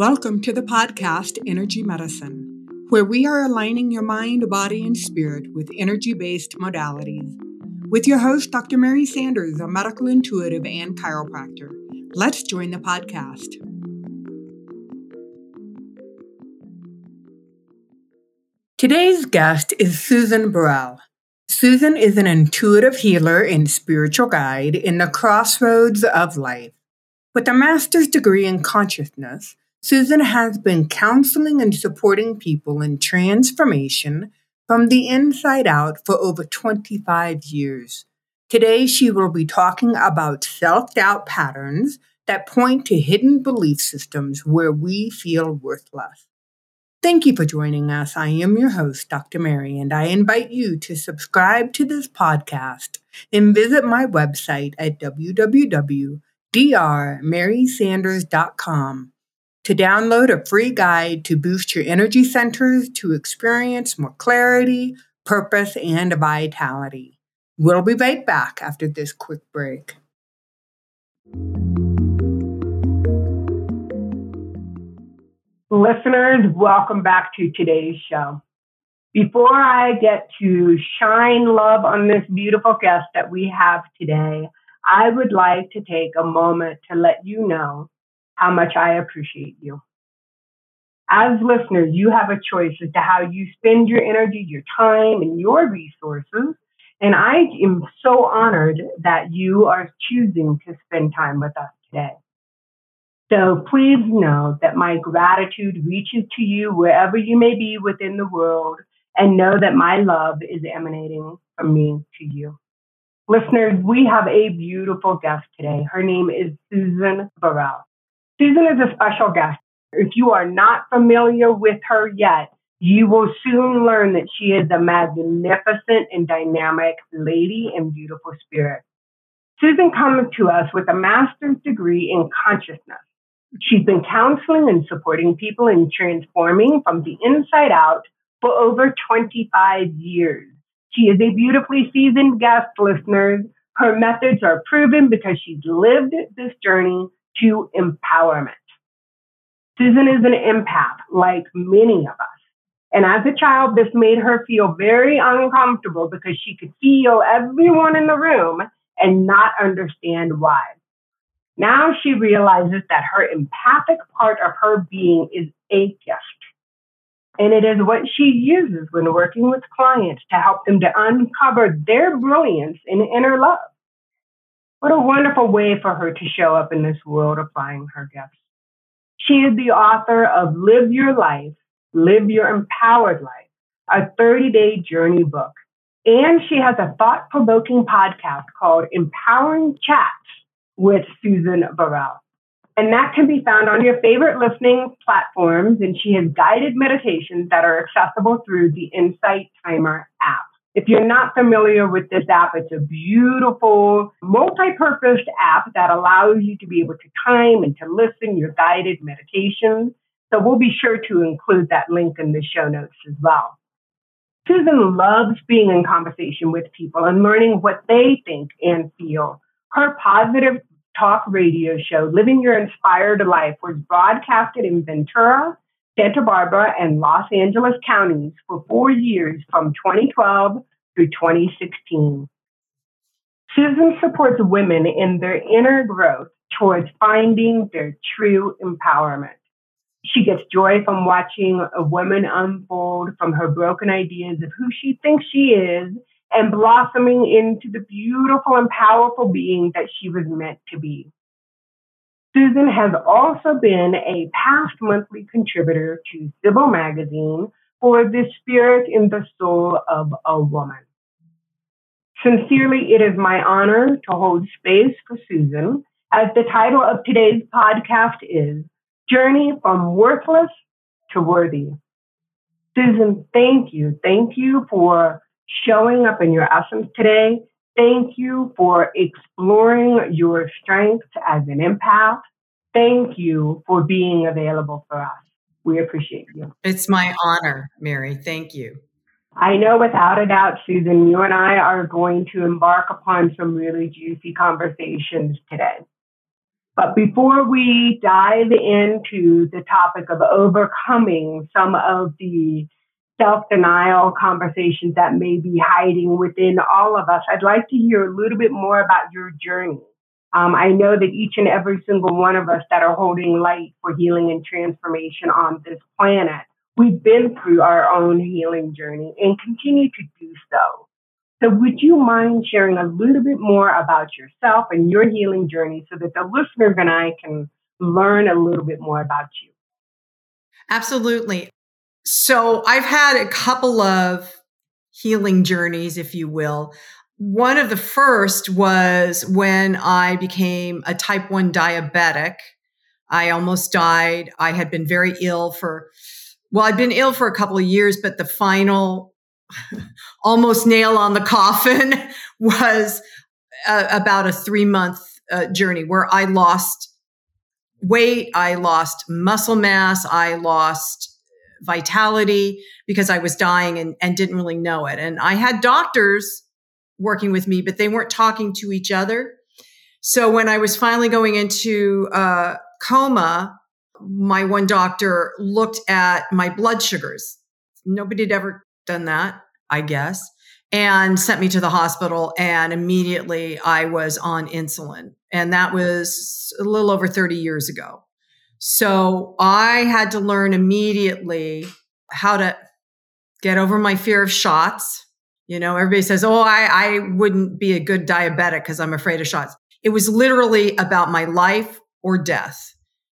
Welcome to the podcast Energy Medicine, where we are aligning your mind, body, and spirit with energy based modalities. With your host, Dr. Mary Sanders, a medical intuitive and chiropractor. Let's join the podcast. Today's guest is Susan Burrell. Susan is an intuitive healer and spiritual guide in the crossroads of life. With a master's degree in consciousness, Susan has been counseling and supporting people in transformation from the inside out for over 25 years. Today, she will be talking about self doubt patterns that point to hidden belief systems where we feel worthless. Thank you for joining us. I am your host, Dr. Mary, and I invite you to subscribe to this podcast and visit my website at www.drmarysanders.com to download a free guide to boost your energy centers to experience more clarity, purpose, and vitality. We'll be right back after this quick break. Listeners, welcome back to today's show. Before I get to shine love on this beautiful guest that we have today, I would like to take a moment to let you know how much I appreciate you. As listeners, you have a choice as to how you spend your energy, your time, and your resources. And I am so honored that you are choosing to spend time with us today. So please know that my gratitude reaches to you wherever you may be within the world, and know that my love is emanating from me to you. Listeners, we have a beautiful guest today. Her name is Susan Burrell. Susan is a special guest. If you are not familiar with her yet, you will soon learn that she is a magnificent and dynamic lady and beautiful spirit. Susan comes to us with a master's degree in consciousness. She's been counseling and supporting people in transforming from the inside out for over 25 years. She is a beautifully seasoned guest, listeners. Her methods are proven because she's lived this journey to empowerment. Susan is an empath like many of us. And as a child, this made her feel very uncomfortable because she could feel everyone in the room and not understand why. Now she realizes that her empathic part of her being is a gift. And it is what she uses when working with clients to help them to uncover their brilliance and inner love. What a wonderful way for her to show up in this world applying her gifts. She is the author of Live Your Life, Live Your Empowered Life, a 30 day journey book. And she has a thought provoking podcast called Empowering Chats with Susan Burrell. And that can be found on your favorite listening platforms. And she has guided meditations that are accessible through the Insight Timer app. If you're not familiar with this app, it's a beautiful multi-purpose app that allows you to be able to time and to listen your guided meditations. So we'll be sure to include that link in the show notes as well. Susan loves being in conversation with people and learning what they think and feel. Her positive talk radio show, Living Your Inspired Life, was broadcasted in Ventura, Santa Barbara, and Los Angeles counties for four years from 2012 through 2016. Susan supports women in their inner growth towards finding their true empowerment. She gets joy from watching a woman unfold from her broken ideas of who she thinks she is and blossoming into the beautiful and powerful being that she was meant to be. Susan has also been a past monthly contributor to Sibyl Magazine for the spirit in the soul of a woman. Sincerely, it is my honor to hold space for Susan as the title of today's podcast is Journey from Worthless to Worthy. Susan, thank you. Thank you for showing up in your essence today. Thank you for exploring your strengths as an empath. Thank you for being available for us. We appreciate you. It's my honor, Mary. Thank you. I know without a doubt, Susan, you and I are going to embark upon some really juicy conversations today. But before we dive into the topic of overcoming some of the self denial conversations that may be hiding within all of us, I'd like to hear a little bit more about your journey. Um, I know that each and every single one of us that are holding light for healing and transformation on this planet, we've been through our own healing journey and continue to do so. So, would you mind sharing a little bit more about yourself and your healing journey so that the listeners and I can learn a little bit more about you? Absolutely. So, I've had a couple of healing journeys, if you will. One of the first was when I became a type 1 diabetic. I almost died. I had been very ill for, well, I'd been ill for a couple of years, but the final almost nail on the coffin was uh, about a three month uh, journey where I lost weight, I lost muscle mass, I lost vitality because I was dying and, and didn't really know it. And I had doctors working with me, but they weren't talking to each other. So when I was finally going into uh, coma, my one doctor looked at my blood sugars. Nobody had ever done that, I guess, and sent me to the hospital. And immediately I was on insulin. And that was a little over 30 years ago. So I had to learn immediately how to get over my fear of shots. You know, everybody says, Oh, I, I wouldn't be a good diabetic because I'm afraid of shots. It was literally about my life or death.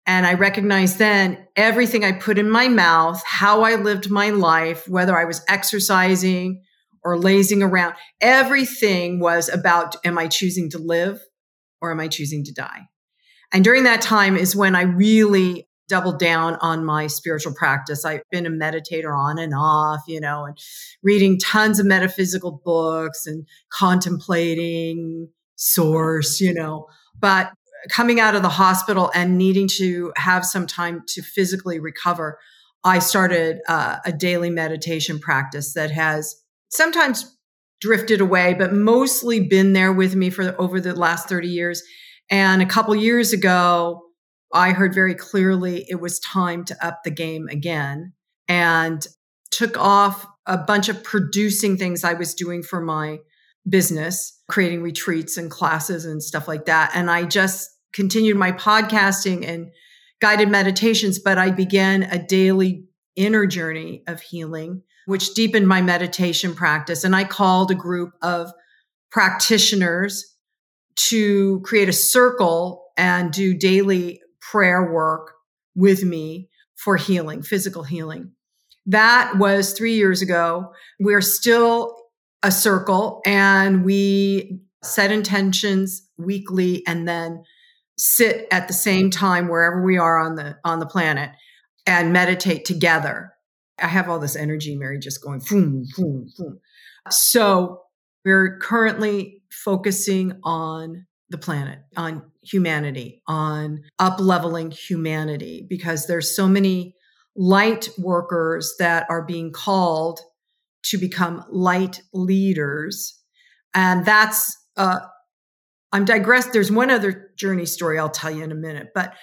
And I recognized then everything I put in my mouth, how I lived my life, whether I was exercising or lazing around, everything was about am I choosing to live or am I choosing to die? And during that time is when I really doubled down on my spiritual practice. I've been a meditator on and off, you know, and reading tons of metaphysical books and contemplating source, you know. But coming out of the hospital and needing to have some time to physically recover, I started uh, a daily meditation practice that has sometimes drifted away, but mostly been there with me for over the last 30 years. And a couple years ago, I heard very clearly it was time to up the game again and took off a bunch of producing things I was doing for my business, creating retreats and classes and stuff like that. And I just continued my podcasting and guided meditations, but I began a daily inner journey of healing, which deepened my meditation practice. And I called a group of practitioners to create a circle and do daily prayer work with me for healing, physical healing. That was three years ago. We're still a circle and we set intentions weekly and then sit at the same time wherever we are on the on the planet and meditate together. I have all this energy, Mary, just going boom, boom, boom. So we're currently focusing on the planet, on humanity, on up leveling humanity, because there's so many light workers that are being called to become light leaders. And that's uh, I'm digressed. There's one other journey story I'll tell you in a minute, but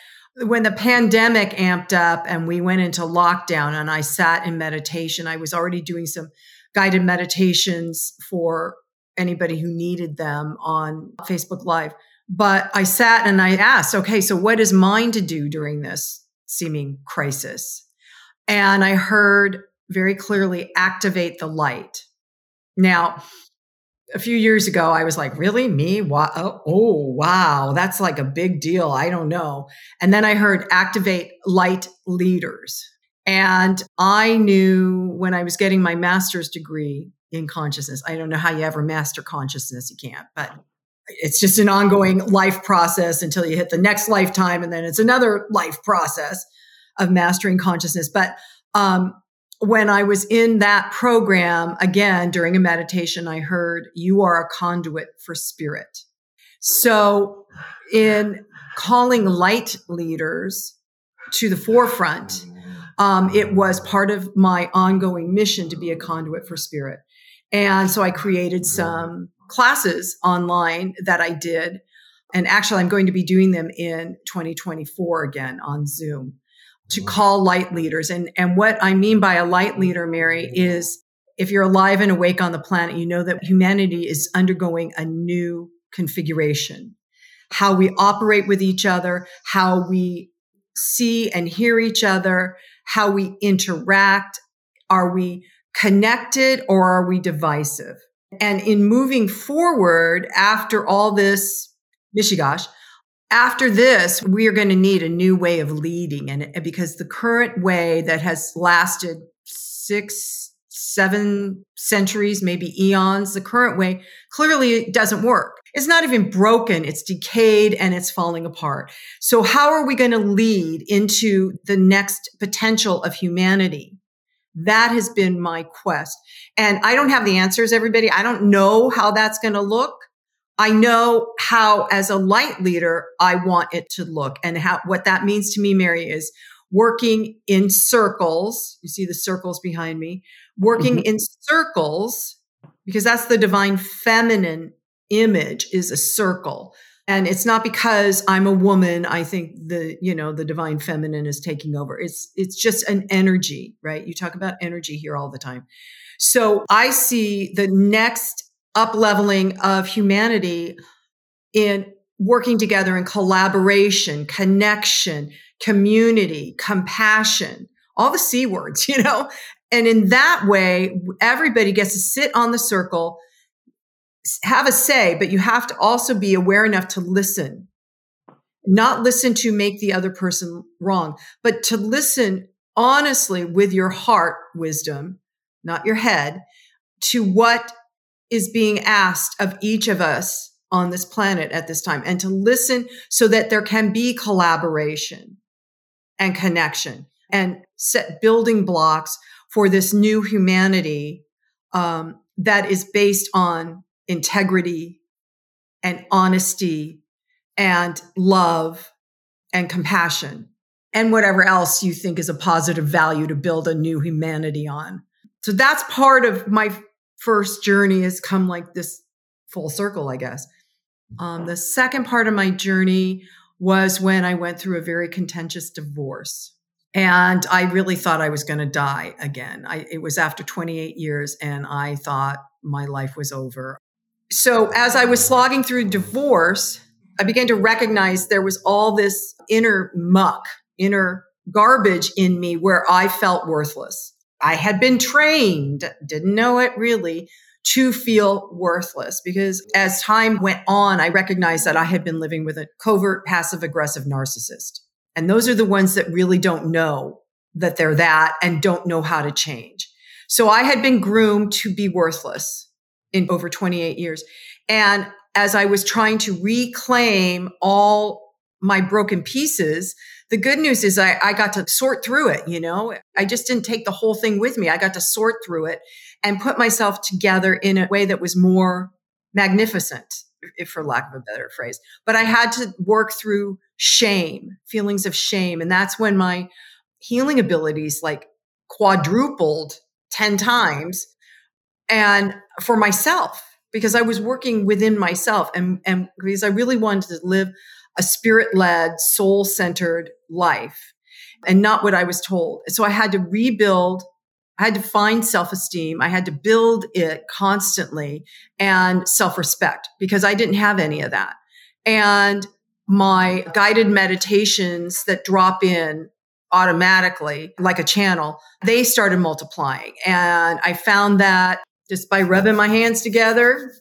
when the pandemic amped up and we went into lockdown and I sat in meditation, I was already doing some guided meditations for anybody who needed them on Facebook Live. But I sat and I asked, okay, so what is mine to do during this seeming crisis? And I heard very clearly activate the light. Now, a few years ago, I was like, really? Me? Wow. Oh, oh, wow. That's like a big deal. I don't know. And then I heard activate light leaders. And I knew when I was getting my master's degree in consciousness, I don't know how you ever master consciousness. You can't, but it's just an ongoing life process until you hit the next lifetime. And then it's another life process of mastering consciousness. But um, when I was in that program, again, during a meditation, I heard, You are a conduit for spirit. So, in calling light leaders to the forefront, um, it was part of my ongoing mission to be a conduit for spirit. And so I created some classes online that I did And actually, I'm going to be doing them in 2024 again on Zoom to call light leaders. And, and what I mean by a light leader, Mary, is if you're alive and awake on the planet, you know that humanity is undergoing a new configuration. How we operate with each other, how we see and hear each other, how we interact. Are we connected or are we divisive? And in moving forward after all this mishigash, after this, we are going to need a new way of leading. And because the current way that has lasted six, seven centuries, maybe eons, the current way clearly doesn't work. It's not even broken. It's decayed and it's falling apart. So how are we going to lead into the next potential of humanity? That has been my quest. And I don't have the answers, everybody. I don't know how that's going to look. I know how, as a light leader, I want it to look. And how, what that means to me, Mary, is working in circles. You see the circles behind me, working mm-hmm. in circles, because that's the divine feminine image is a circle. And it's not because I'm a woman. I think the, you know, the divine feminine is taking over. It's, it's just an energy, right? You talk about energy here all the time. So I see the next up leveling of humanity in working together in collaboration, connection, community, compassion, all the C words, you know? And in that way, everybody gets to sit on the circle have a say, but you have to also be aware enough to listen, not listen to make the other person wrong, but to listen honestly with your heart wisdom, not your head, to what is being asked of each of us on this planet at this time and to listen so that there can be collaboration and connection and set building blocks for this new humanity um, that is based on integrity and honesty and love and compassion and whatever else you think is a positive value to build a new humanity on. So that's part of my first journey has come like this full circle, I guess. Um, the second part of my journey was when I went through a very contentious divorce. And I really thought I was going to die again. I, it was after 28 years, and I thought my life was over so as I was slogging through divorce, I began to recognize there was all this inner muck, inner garbage in me where I felt worthless. I had been trained, didn't know it really, to feel worthless because as time went on, I recognized that I had been living with a covert passive aggressive narcissist. And those are the ones that really don't know that they're that and don't know how to change. So I had been groomed to be worthless in over 28 years. And as I was trying to reclaim all my broken pieces, the good news is I, I, got to sort through it. You know, I just didn't take the whole thing with me. I got to sort through it and put myself together in a way that was more magnificent, if for lack of a better phrase. But I had to work through shame, feelings of shame. And that's when my healing abilities like quadrupled 10 times and for myself because I was working within myself and, and because I really wanted to live a spirit led, soul centered life and not what I was told. So I had to rebuild. I had to find self esteem. I had to build it constantly and self respect because I didn't have any of that. And my guided meditations that drop in automatically like a channel, they started multiplying. And I found that just by rubbing my hands together,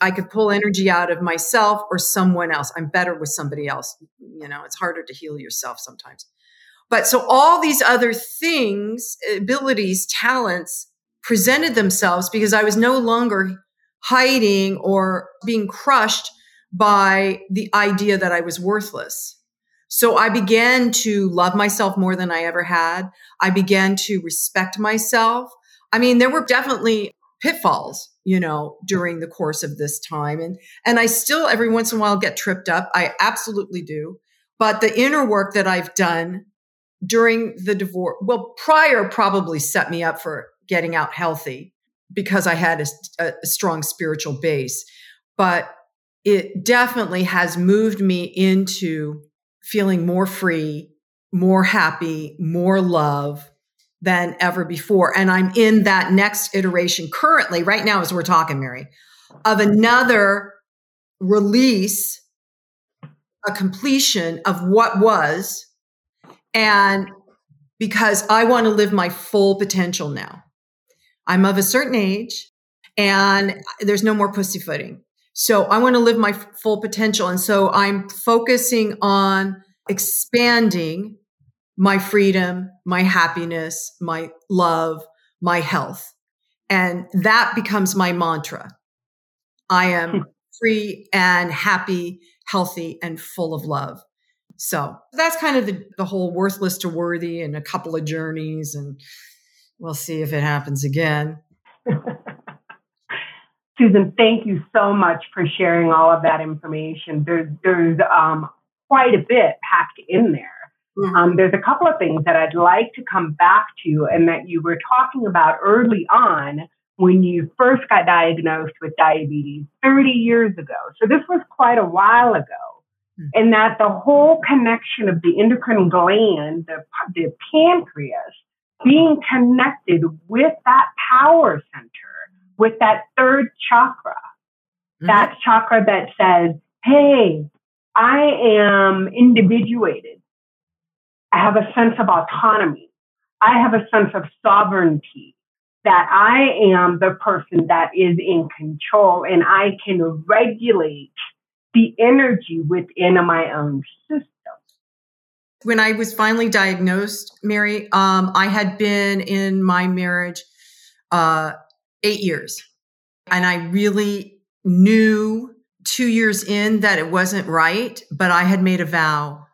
I could pull energy out of myself or someone else. I'm better with somebody else. You know, it's harder to heal yourself sometimes. But so all these other things, abilities, talents presented themselves because I was no longer hiding or being crushed by the idea that I was worthless. So I began to love myself more than I ever had. I began to respect myself. I mean, there were definitely pitfalls you know during the course of this time. And and i still every once in a while get tripped up. I absolutely do. But the inner work that i've done during the divorce well prior probably set me up for getting out healthy because i had a, a strong spiritual base. But it definitely has moved me into feeling more free, more happy, more love than ever before. And I'm in that next iteration currently, right now, as we're talking, Mary, of another release, a completion of what was. And because I want to live my full potential now. I'm of a certain age and there's no more pussyfooting. So I want to live my full potential. And so I'm focusing on expanding my freedom, my happiness, my love, my health. And that becomes my mantra. I am hmm. free and happy, healthy, and full of love. So that's kind of the, the whole worthless to worthy and a couple of journeys. And we'll see if it happens again. Susan, thank you so much for sharing all of that information. There's, there's um, quite a bit packed in there. Mm-hmm. Um, there's a couple of things that I'd like to come back to and that you were talking about early on when you first got diagnosed with diabetes 30 years ago. So this was quite a while ago. Mm-hmm. And that the whole connection of the endocrine gland, the, the pancreas, being connected with that power center, with that third chakra, mm-hmm. that chakra that says, hey, I am individuated. I have a sense of autonomy. I have a sense of sovereignty that I am the person that is in control and I can regulate the energy within my own system. When I was finally diagnosed, Mary, um, I had been in my marriage uh, eight years. And I really knew two years in that it wasn't right, but I had made a vow.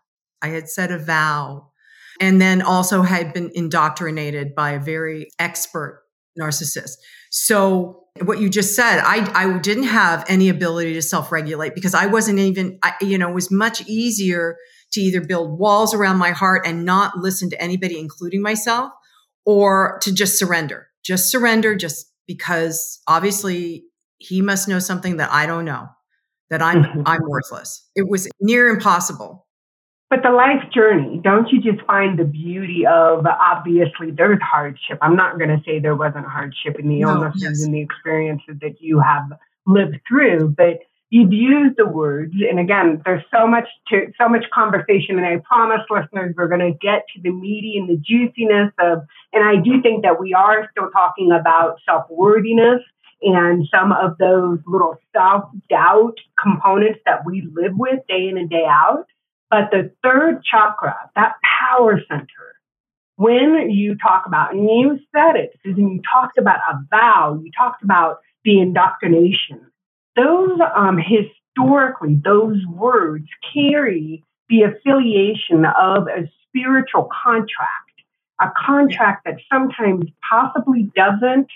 I had said a vow and then also had been indoctrinated by a very expert narcissist. So what you just said, I, I didn't have any ability to self-regulate because I wasn't even, I, you know, it was much easier to either build walls around my heart and not listen to anybody, including myself, or to just surrender, just surrender, just because obviously he must know something that I don't know, that I'm, mm-hmm. I'm worthless. It was near impossible but the life journey, don't you just find the beauty of obviously there's hardship. I'm not going to say there wasn't hardship in the no, illnesses yes. and the experiences that you have lived through, but you've used the words. And again, there's so much to, so much conversation. And I promise listeners, we're going to get to the meaty and the juiciness of, and I do think that we are still talking about self worthiness and some of those little self doubt components that we live with day in and day out. But the third chakra, that power center, when you talk about, and you said it, Susan, you talked about a vow, you talked about the indoctrination. Those, um, historically, those words carry the affiliation of a spiritual contract, a contract that sometimes possibly doesn't,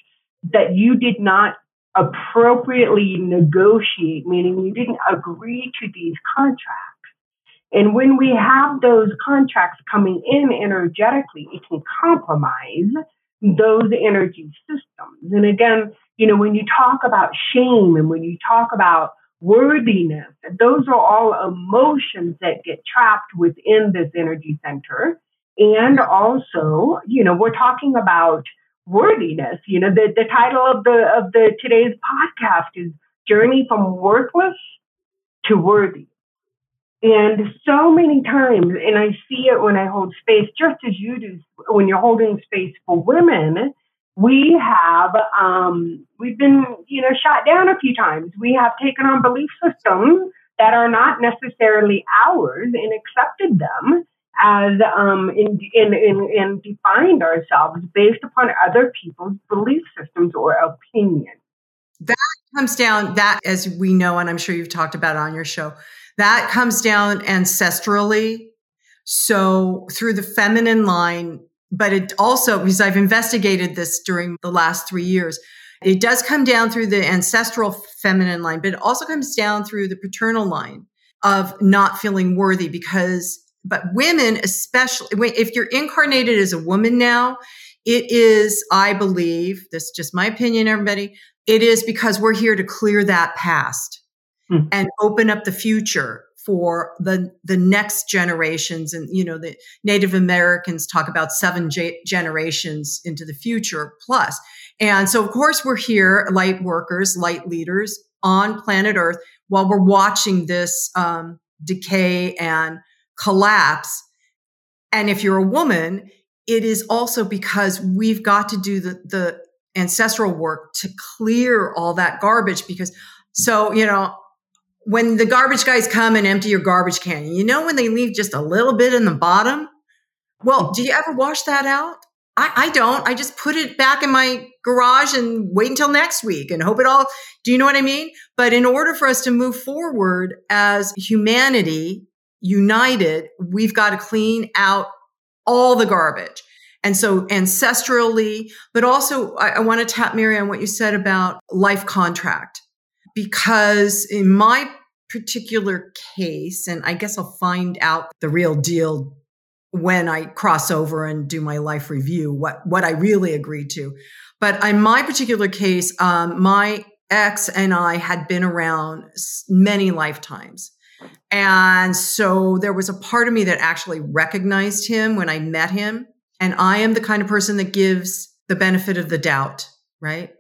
that you did not appropriately negotiate, meaning you didn't agree to these contracts. And when we have those contracts coming in energetically, it can compromise those energy systems. And again, you know, when you talk about shame and when you talk about worthiness, those are all emotions that get trapped within this energy center. And also, you know, we're talking about worthiness. You know, the, the title of the of the today's podcast is Journey from Worthless to Worthy. And so many times, and I see it when I hold space, just as you do when you're holding space for women, we have um, we've been you know shot down a few times. We have taken on belief systems that are not necessarily ours and accepted them as um, in, in, in, in defined ourselves based upon other people's belief systems or opinions. That comes down that as we know, and I'm sure you've talked about on your show that comes down ancestrally. So through the feminine line, but it also, because I've investigated this during the last three years, it does come down through the ancestral feminine line, but it also comes down through the paternal line of not feeling worthy because, but women, especially if you're incarnated as a woman now, it is, I believe, this is just my opinion, everybody, it is because we're here to clear that past hmm. and open up the future for the the next generations. And you know the native americans talk about seven ge- generations into the future plus. And so of course we're here light workers light leaders on planet earth while we're watching this um, decay and collapse. And if you're a woman it is also because we've got to do the the ancestral work to clear all that garbage because so you know when the garbage guys come and empty your garbage can, you know when they leave just a little bit in the bottom? Well, do you ever wash that out? I, I, don't. I just put it back in my garage and wait until next week and hope it all. Do you know what I mean? But in order for us to move forward as humanity united, we've got to clean out all the garbage. And so ancestrally, but also I, I want to tap Mary on what you said about life contract because in my particular case, and I guess I'll find out the real deal when I cross over and do my life review, what, what I really agreed to. But in my particular case, um, my ex and I had been around many lifetimes. And so there was a part of me that actually recognized him when I met him. And I am the kind of person that gives the benefit of the doubt, right?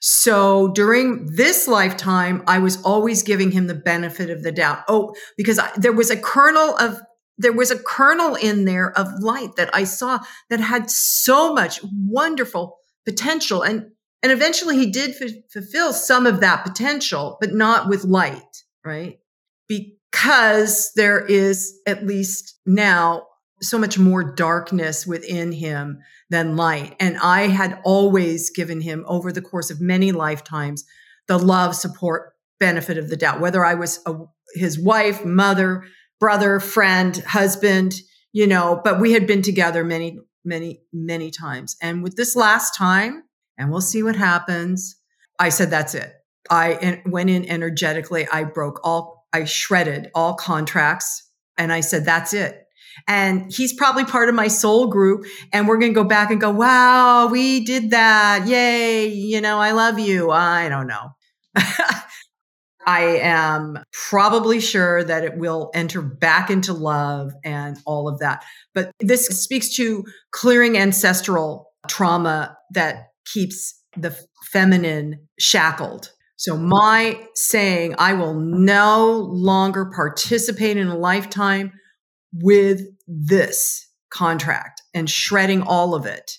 So during this lifetime, I was always giving him the benefit of the doubt. Oh, because I, there was a kernel of there was a kernel in there of light that I saw that had so much wonderful potential and and eventually he did f- fulfill some of that potential but not with light right because there is at least now so much more darkness within him than light. And I had always given him over the course of many lifetimes the love, support, benefit of the doubt, whether I was a, his wife, mother, brother, friend, husband, you know, but we had been together many, many, many times. And with this last time, and we'll see what happens, I said, that's it. I went in energetically. I broke all, I shredded all contracts and I said, that's it. And he's probably part of my soul group. And we're going to go back and go, wow, we did that. Yay. You know, I love you. I don't know. I am probably sure that it will enter back into love and all of that. But this speaks to clearing ancestral trauma that keeps the feminine shackled. So my saying, I will no longer participate in a lifetime with this contract and shredding all of it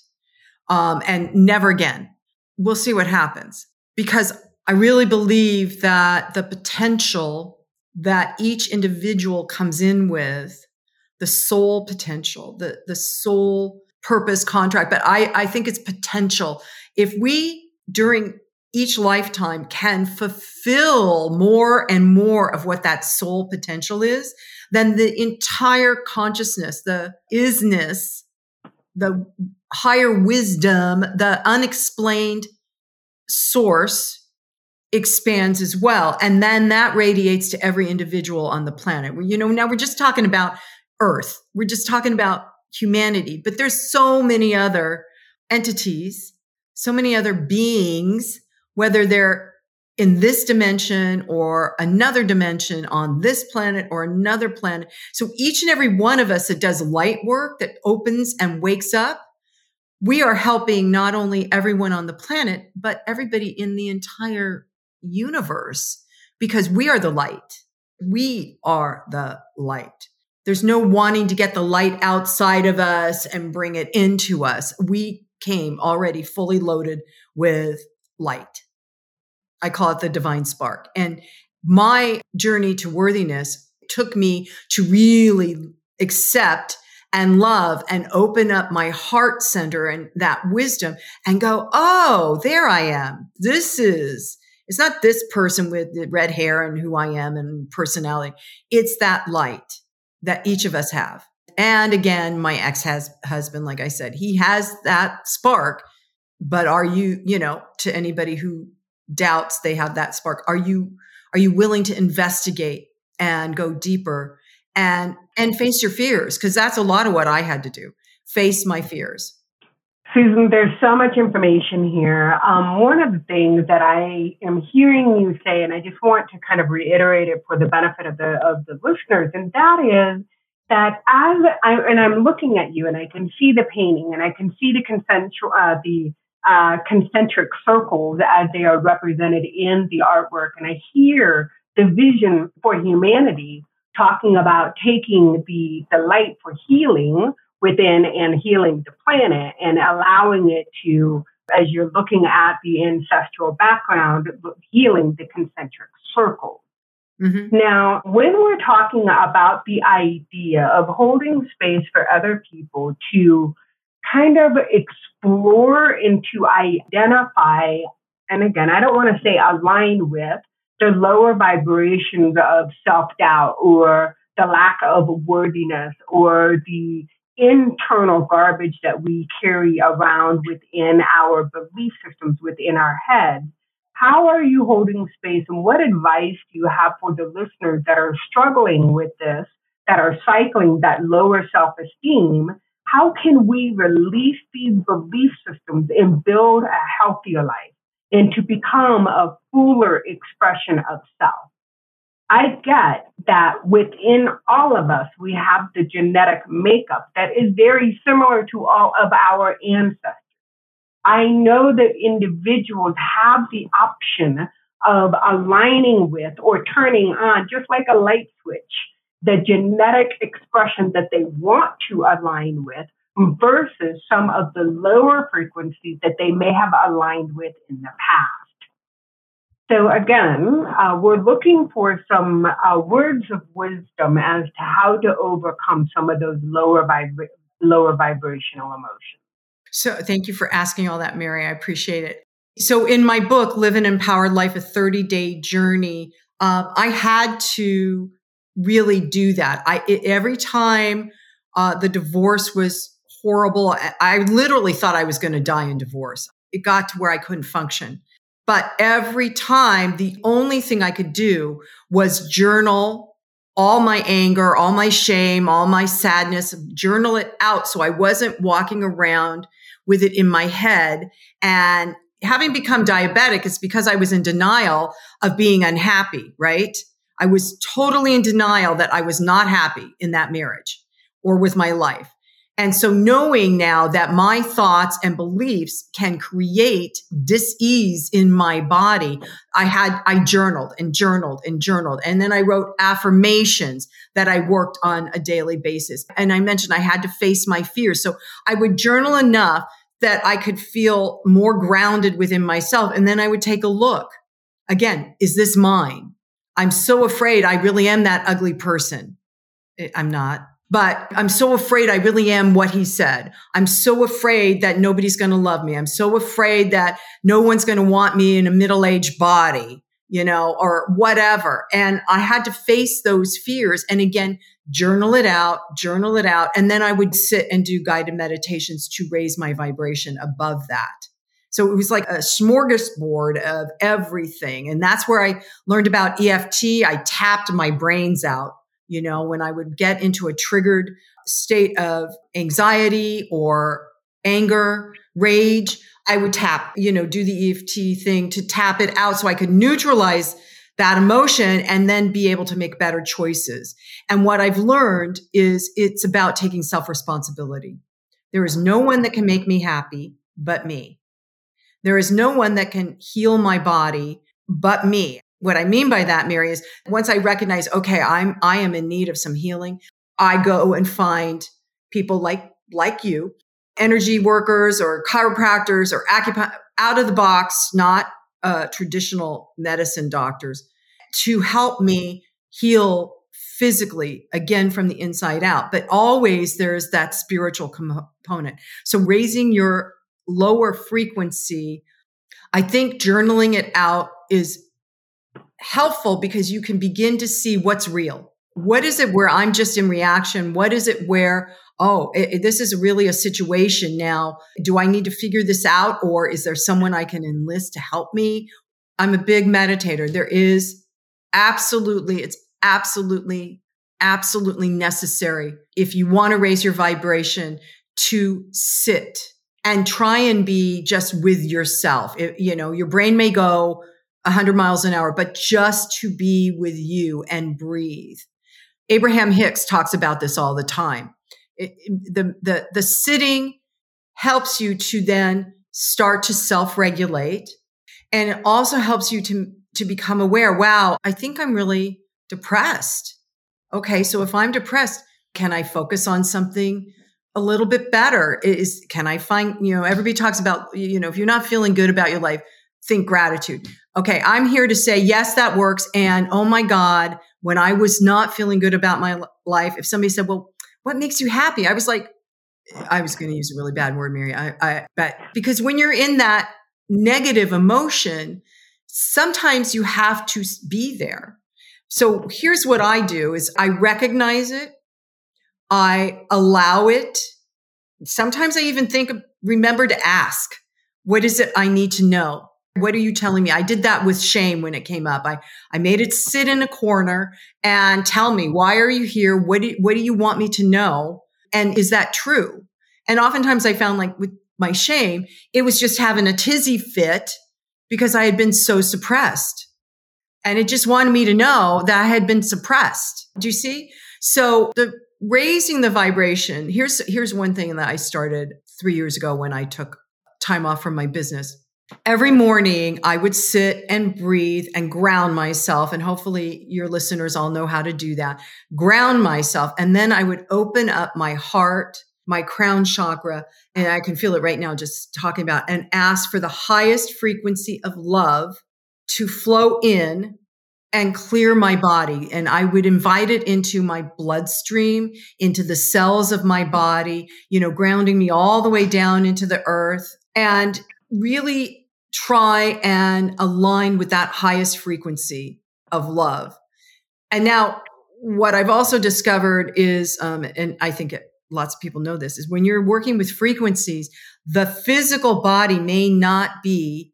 um, and never again. We'll see what happens because I really believe that the potential that each individual comes in with, the soul potential, the, the soul purpose contract, but I, I think it's potential. If we during each lifetime can fulfill more and more of what that soul potential is, then the entire consciousness, the isness, the higher wisdom, the unexplained source expands as well. And then that radiates to every individual on the planet. You know, now we're just talking about Earth. We're just talking about humanity, but there's so many other entities, so many other beings, whether they're in this dimension or another dimension on this planet or another planet. So each and every one of us that does light work that opens and wakes up, we are helping not only everyone on the planet, but everybody in the entire universe because we are the light. We are the light. There's no wanting to get the light outside of us and bring it into us. We came already fully loaded with light. I call it the divine spark. And my journey to worthiness took me to really accept and love and open up my heart center and that wisdom and go, Oh, there I am. This is, it's not this person with the red hair and who I am and personality. It's that light that each of us have. And again, my ex husband, like I said, he has that spark. But are you, you know, to anybody who doubts they have that spark. Are you are you willing to investigate and go deeper and and face your fears? Because that's a lot of what i had to do face my fears. Susan, there's so much information here. Um, one of the things that I am hearing you say, and I just want to kind of reiterate it for the benefit of the of the listeners, and that is that as I and I'm looking at you, and I can see the painting, and I can see the concentric uh, the uh, concentric circles as they are represented in the artwork, and I hear the vision for humanity talking about taking the the light for healing within and healing the planet and allowing it to, as you're looking at the ancestral background, healing the concentric circles. Mm-hmm. Now, when we're talking about the idea of holding space for other people to kind of explore and to identify, and again, I don't want to say align with the lower vibrations of self doubt or the lack of worthiness or the internal garbage that we carry around within our belief systems within our head. How are you holding space and what advice do you have for the listeners that are struggling with this, that are cycling that lower self esteem? How can we release these belief systems and build a healthier life and to become a fuller expression of self? I get that within all of us, we have the genetic makeup that is very similar to all of our ancestors. I know that individuals have the option of aligning with or turning on, just like a light switch, the genetic expression that they want to align with versus some of the lower frequencies that they may have aligned with in the past. So again, uh, we're looking for some uh, words of wisdom as to how to overcome some of those lower vibra- lower vibrational emotions. So thank you for asking all that, Mary. I appreciate it. So in my book, Live an Empowered Life, a 30 day journey, uh, I had to really do that. I it, every time uh, the divorce was horrible, I, I literally thought I was going to die in divorce. It got to where I couldn't function. But every time, the only thing I could do was journal all my anger, all my shame, all my sadness, journal it out. So I wasn't walking around with it in my head. And having become diabetic, it's because I was in denial of being unhappy, right? I was totally in denial that I was not happy in that marriage or with my life. And so knowing now that my thoughts and beliefs can create dis-ease in my body, I had, I journaled and journaled and journaled. And then I wrote affirmations that I worked on a daily basis. And I mentioned I had to face my fears. So I would journal enough that I could feel more grounded within myself. And then I would take a look. Again, is this mine? I'm so afraid I really am that ugly person. Eh, I'm not but I'm so afraid I really am what he said. I'm so afraid that nobody's going to love me. I'm so afraid that no one's going to want me in a middle aged body, you know, or whatever. And I had to face those fears. And again, journal it out, journal it out. And then I would sit and do guided meditations to raise my vibration above that. So it was like a smorgasbord of everything. And that's where I learned about EFT. I tapped my brains out you know, when I would get into a triggered state of anxiety or anger, rage, I would tap, you know, do the EFT thing to tap it out so I could neutralize that emotion and then be able to make better choices. And what I've learned is it's about taking self responsibility. There is no one that can make me happy but me. There is no one that can heal my body but me what I mean by that, Mary, is once I recognize, okay, I'm, I am in need of some healing, I go and find people like, like you, energy workers or chiropractors or acupuncture out of the box, not uh, traditional medicine doctors to help me heal physically again from the inside out. But always there's that spiritual component. So raising your lower frequency, I think journaling it out is helpful because you can begin to see what's real. What is it where I'm just in reaction? What is it where, oh, it, this is really a situation now? Do I need to figure this out? Or is there someone I can enlist to help me? I'm a big meditator. There is absolutely, it's absolutely, absolutely necessary if you want to raise your vibration to sit and try and be just with yourself. It, you know, your brain may go 100 miles an hour, but just to be with you and breathe. Abraham Hicks talks about this all the time. It, the, the, the sitting helps you to then start to self regulate. And it also helps you to, to become aware. Wow, I think I'm really depressed. Okay. So if I'm depressed, can I focus on something a little bit better? Is, can I find, you know, everybody talks about, you know, if you're not feeling good about your life, think gratitude. Okay. I'm here to say, yes, that works. And oh my God, when I was not feeling good about my life, if somebody said, well, what makes you happy? I was like, I was going to use a really bad word, Mary. I, I, but because when you're in that negative emotion, sometimes you have to be there. So here's what I do is I recognize it. I allow it. Sometimes I even think, remember to ask, what is it I need to know? What are you telling me? I did that with shame when it came up. I, I made it sit in a corner and tell me, why are you here? What do, what do you want me to know? And is that true? And oftentimes I found like with my shame, it was just having a tizzy fit because I had been so suppressed. And it just wanted me to know that I had been suppressed. Do you see? So the raising the vibration, here's, here's one thing that I started three years ago when I took time off from my business every morning I would sit and breathe and ground myself. And hopefully your listeners all know how to do that. Ground myself. And then I would open up my heart, my crown chakra, and I can feel it right now just talking about and ask for the highest frequency of love to flow in and clear my body. And I would invite it into my bloodstream, into the cells of my body, you know, grounding me all the way down into the earth and really try and align with that highest frequency of love. And now, what I've also discovered is, um, and I think it, lots of people know this, is when you're working with frequencies, the physical body may not be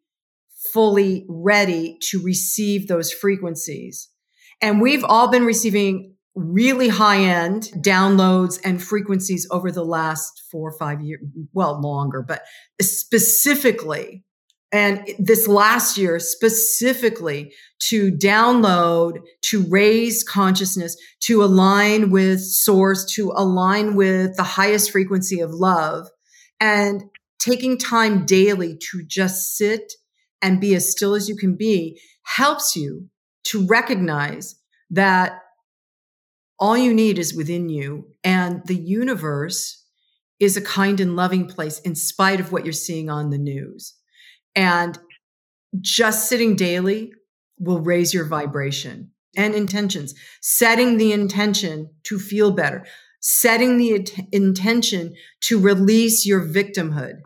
fully ready to receive those frequencies. And we've all been receiving really high end downloads and frequencies over the last four or five years, well, longer, but specifically and this last year specifically to download, to raise consciousness, to align with source, to align with the highest frequency of love and taking time daily to just sit and be as still as you can be helps you to recognize that all you need is within you and the universe is a kind and loving place in spite of what you're seeing on the news. And just sitting daily will raise your vibration and intentions, setting the intention to feel better, setting the intention to release your victimhood.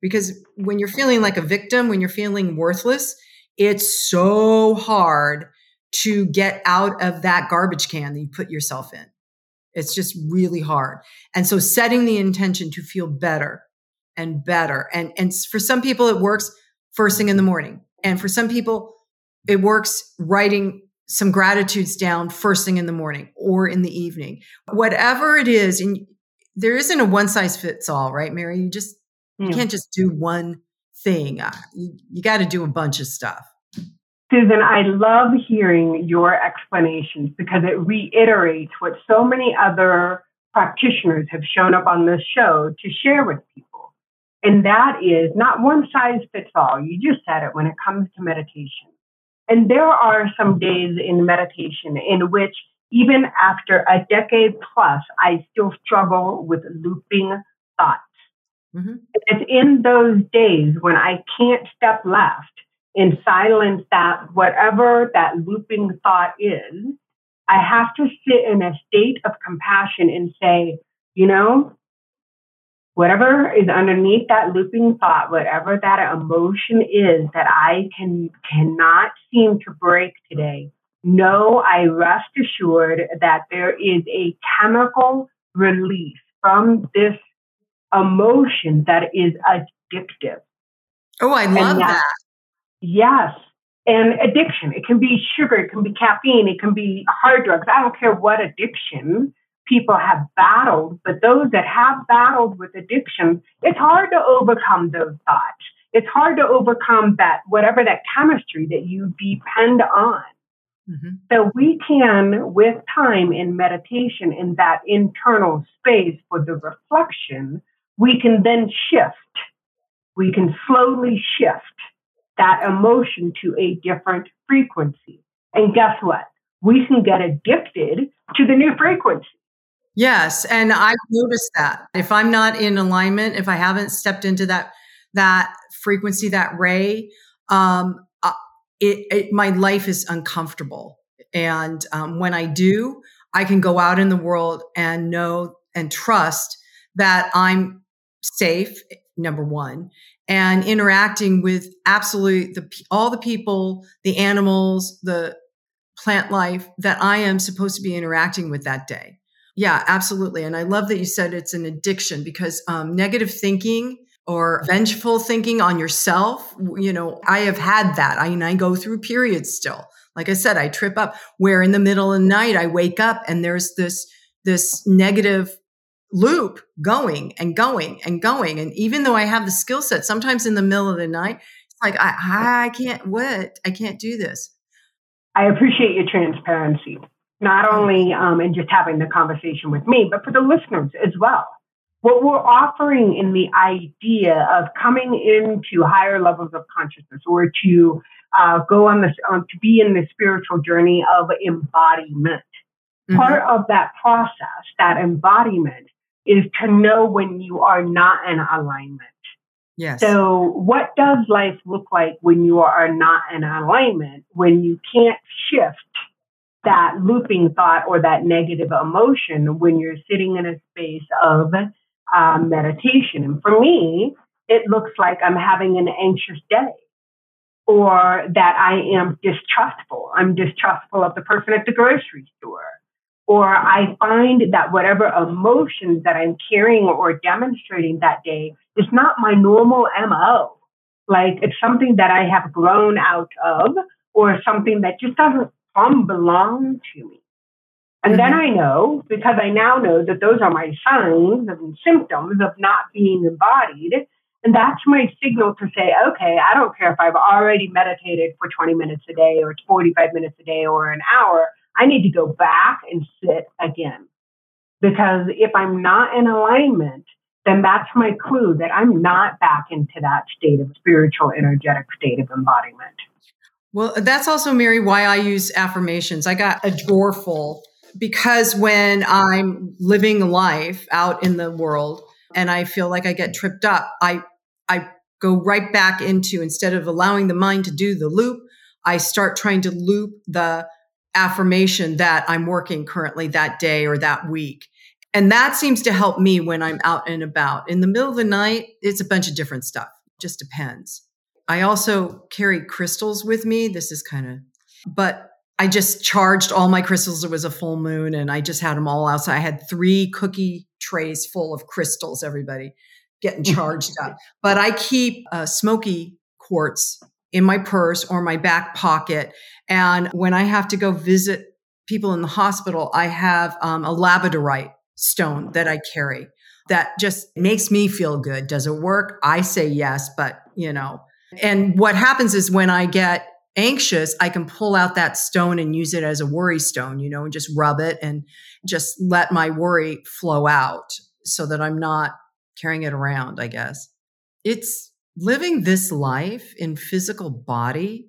Because when you're feeling like a victim, when you're feeling worthless, it's so hard to get out of that garbage can that you put yourself in. It's just really hard. And so setting the intention to feel better and better. And, and for some people, it works first thing in the morning. And for some people, it works writing some gratitudes down first thing in the morning or in the evening. Whatever it is, and there isn't a one size fits all, right, Mary? You just you hmm. can't just do one thing. Uh, you, you got to do a bunch of stuff. Susan, I love hearing your explanations because it reiterates what so many other practitioners have shown up on this show to share with people. And that is not one size fits all. You just said it when it comes to meditation. And there are some days in meditation in which, even after a decade plus, I still struggle with looping thoughts. Mm-hmm. It's in those days when I can't step left and silence that whatever that looping thought is. I have to sit in a state of compassion and say, you know, whatever is underneath that looping thought, whatever that emotion is that I can cannot seem to break today, know I rest assured that there is a chemical release from this emotion that is addictive. Oh, I love that. Yes. And addiction, it can be sugar, it can be caffeine, it can be hard drugs. I don't care what addiction people have battled, but those that have battled with addiction, it's hard to overcome those thoughts. It's hard to overcome that, whatever that chemistry that you depend on. Mm-hmm. So we can, with time in meditation in that internal space for the reflection, we can then shift. We can slowly shift that emotion to a different frequency. And guess what? We can get addicted to the new frequency. Yes, and I've noticed that. If I'm not in alignment, if I haven't stepped into that that frequency, that ray, um, uh, it, it, my life is uncomfortable. And um, when I do, I can go out in the world and know and trust that I'm safe. Number one, and interacting with absolutely the all the people, the animals, the plant life that I am supposed to be interacting with that day. Yeah, absolutely. And I love that you said it's an addiction because um, negative thinking or vengeful thinking on yourself, you know, I have had that. I mean, I go through periods still. Like I said, I trip up where in the middle of the night I wake up and there's this this negative loop going and going and going. And even though I have the skill set, sometimes in the middle of the night, it's like I I can't what I can't do this. I appreciate your transparency, not only um, in just having the conversation with me, but for the listeners as well. What we're offering in the idea of coming into higher levels of consciousness or to uh, go on this, um, to be in the spiritual journey of embodiment. Mm-hmm. Part of that process, that embodiment, is to know when you are not in alignment. Yes. So, what does life look like when you are not in alignment, when you can't shift that looping thought or that negative emotion when you're sitting in a space of uh, meditation? And for me, it looks like I'm having an anxious day or that I am distrustful. I'm distrustful of the person at the grocery store or I find that whatever emotions that I'm carrying or demonstrating that day is not my normal MO. Like it's something that I have grown out of or something that just doesn't belong to me. And mm-hmm. then I know, because I now know that those are my signs and symptoms of not being embodied. And that's my signal to say, okay, I don't care if I've already meditated for 20 minutes a day or 45 minutes a day or an hour. I need to go back and sit again. Because if I'm not in alignment, then that's my clue that I'm not back into that state of spiritual, energetic state of embodiment. Well, that's also, Mary, why I use affirmations. I got a drawer full because when I'm living life out in the world and I feel like I get tripped up, I I go right back into instead of allowing the mind to do the loop, I start trying to loop the affirmation that I'm working currently that day or that week. And that seems to help me when I'm out and about. In the middle of the night, it's a bunch of different stuff. It just depends. I also carry crystals with me. This is kind of, but I just charged all my crystals. It was a full moon and I just had them all out. So I had three cookie trays full of crystals, everybody getting charged up. But I keep a smoky quartz in my purse or my back pocket. And when I have to go visit people in the hospital, I have um, a labradorite stone that I carry that just makes me feel good. Does it work? I say yes, but you know. And what happens is when I get anxious, I can pull out that stone and use it as a worry stone, you know, and just rub it and just let my worry flow out so that I'm not carrying it around, I guess. It's living this life in physical body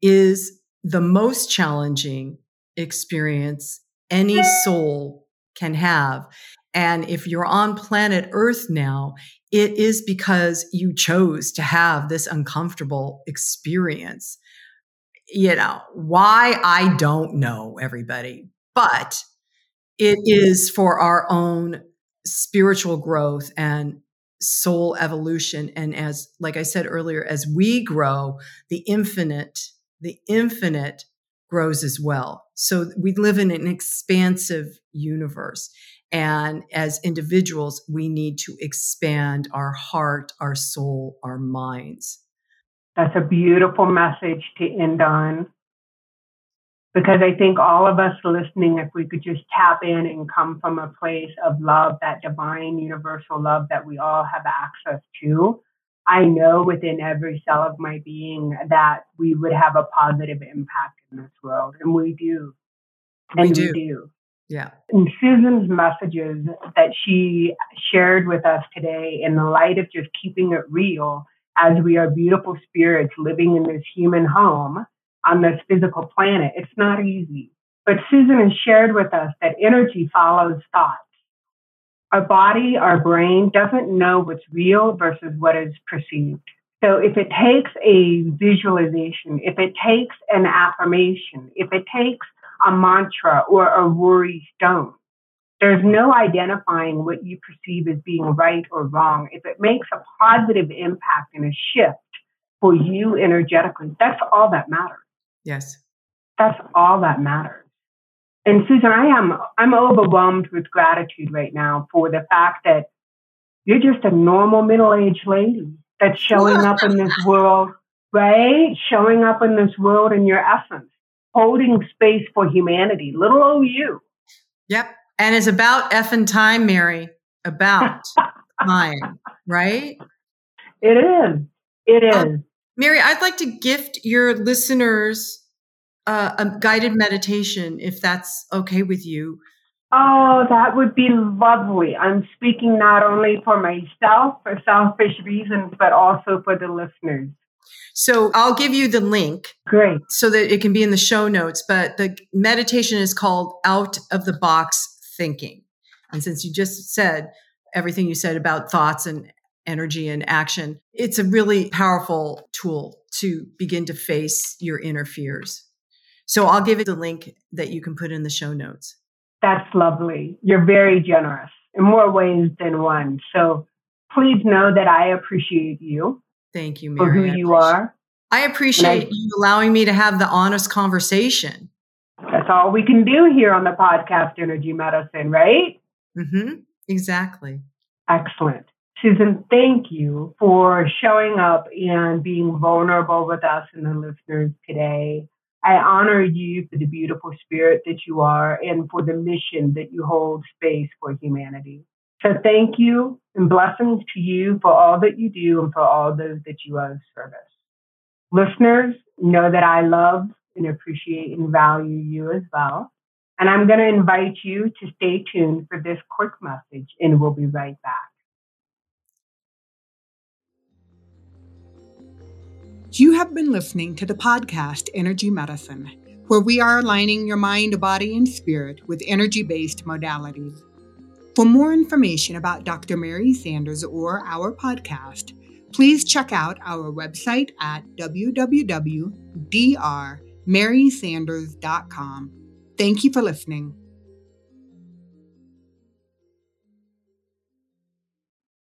is the most challenging experience any soul can have. And if you're on planet Earth now, it is because you chose to have this uncomfortable experience. You know, why I don't know, everybody, but it is for our own spiritual growth and soul evolution. And as, like I said earlier, as we grow, the infinite, the infinite grows as well. So we live in an expansive universe. And as individuals, we need to expand our heart, our soul, our minds. That's a beautiful message to end on. Because I think all of us listening, if we could just tap in and come from a place of love, that divine universal love that we all have access to, I know within every cell of my being that we would have a positive impact in this world. And we do. And we do. We do. Yeah. And Susan's messages that she shared with us today in the light of just keeping it real as we are beautiful spirits living in this human home on this physical planet, it's not easy. But Susan has shared with us that energy follows thought. Our body, our brain doesn't know what's real versus what is perceived. So if it takes a visualization, if it takes an affirmation, if it takes a mantra or a worry stone. There's no identifying what you perceive as being right or wrong. If it makes a positive impact and a shift for you energetically, that's all that matters. Yes. That's all that matters. And Susan, I am I'm overwhelmed with gratitude right now for the fact that you're just a normal middle-aged lady that's showing up in this world, right? Showing up in this world in your essence holding space for humanity. Little old you. Yep. And it's about effing time, Mary. About time, right? It is. It is. Um, Mary, I'd like to gift your listeners uh, a guided meditation if that's okay with you. Oh, that would be lovely. I'm speaking not only for myself for selfish reasons, but also for the listeners. So I'll give you the link. Great. So that it can be in the show notes. But the meditation is called Out of the Box Thinking. And since you just said everything you said about thoughts and energy and action, it's a really powerful tool to begin to face your inner fears. So I'll give it the link that you can put in the show notes. That's lovely. You're very generous in more ways than one. So please know that I appreciate you Thank you, Mary. For who you are. I appreciate I, you allowing me to have the honest conversation. That's all we can do here on the podcast Energy Medicine, right? Mm-hmm. Exactly. Excellent. Susan, thank you for showing up and being vulnerable with us and the listeners today. I honor you for the beautiful spirit that you are and for the mission that you hold space for humanity. So thank you and blessings to you for all that you do and for all those that you are of service. Listeners, know that I love and appreciate and value you as well. And I'm going to invite you to stay tuned for this quick message, and we'll be right back. You have been listening to the podcast Energy Medicine, where we are aligning your mind, body, and spirit with energy based modalities. For more information about Dr. Mary Sanders or our podcast, please check out our website at www.drmarysanders.com. Thank you for listening.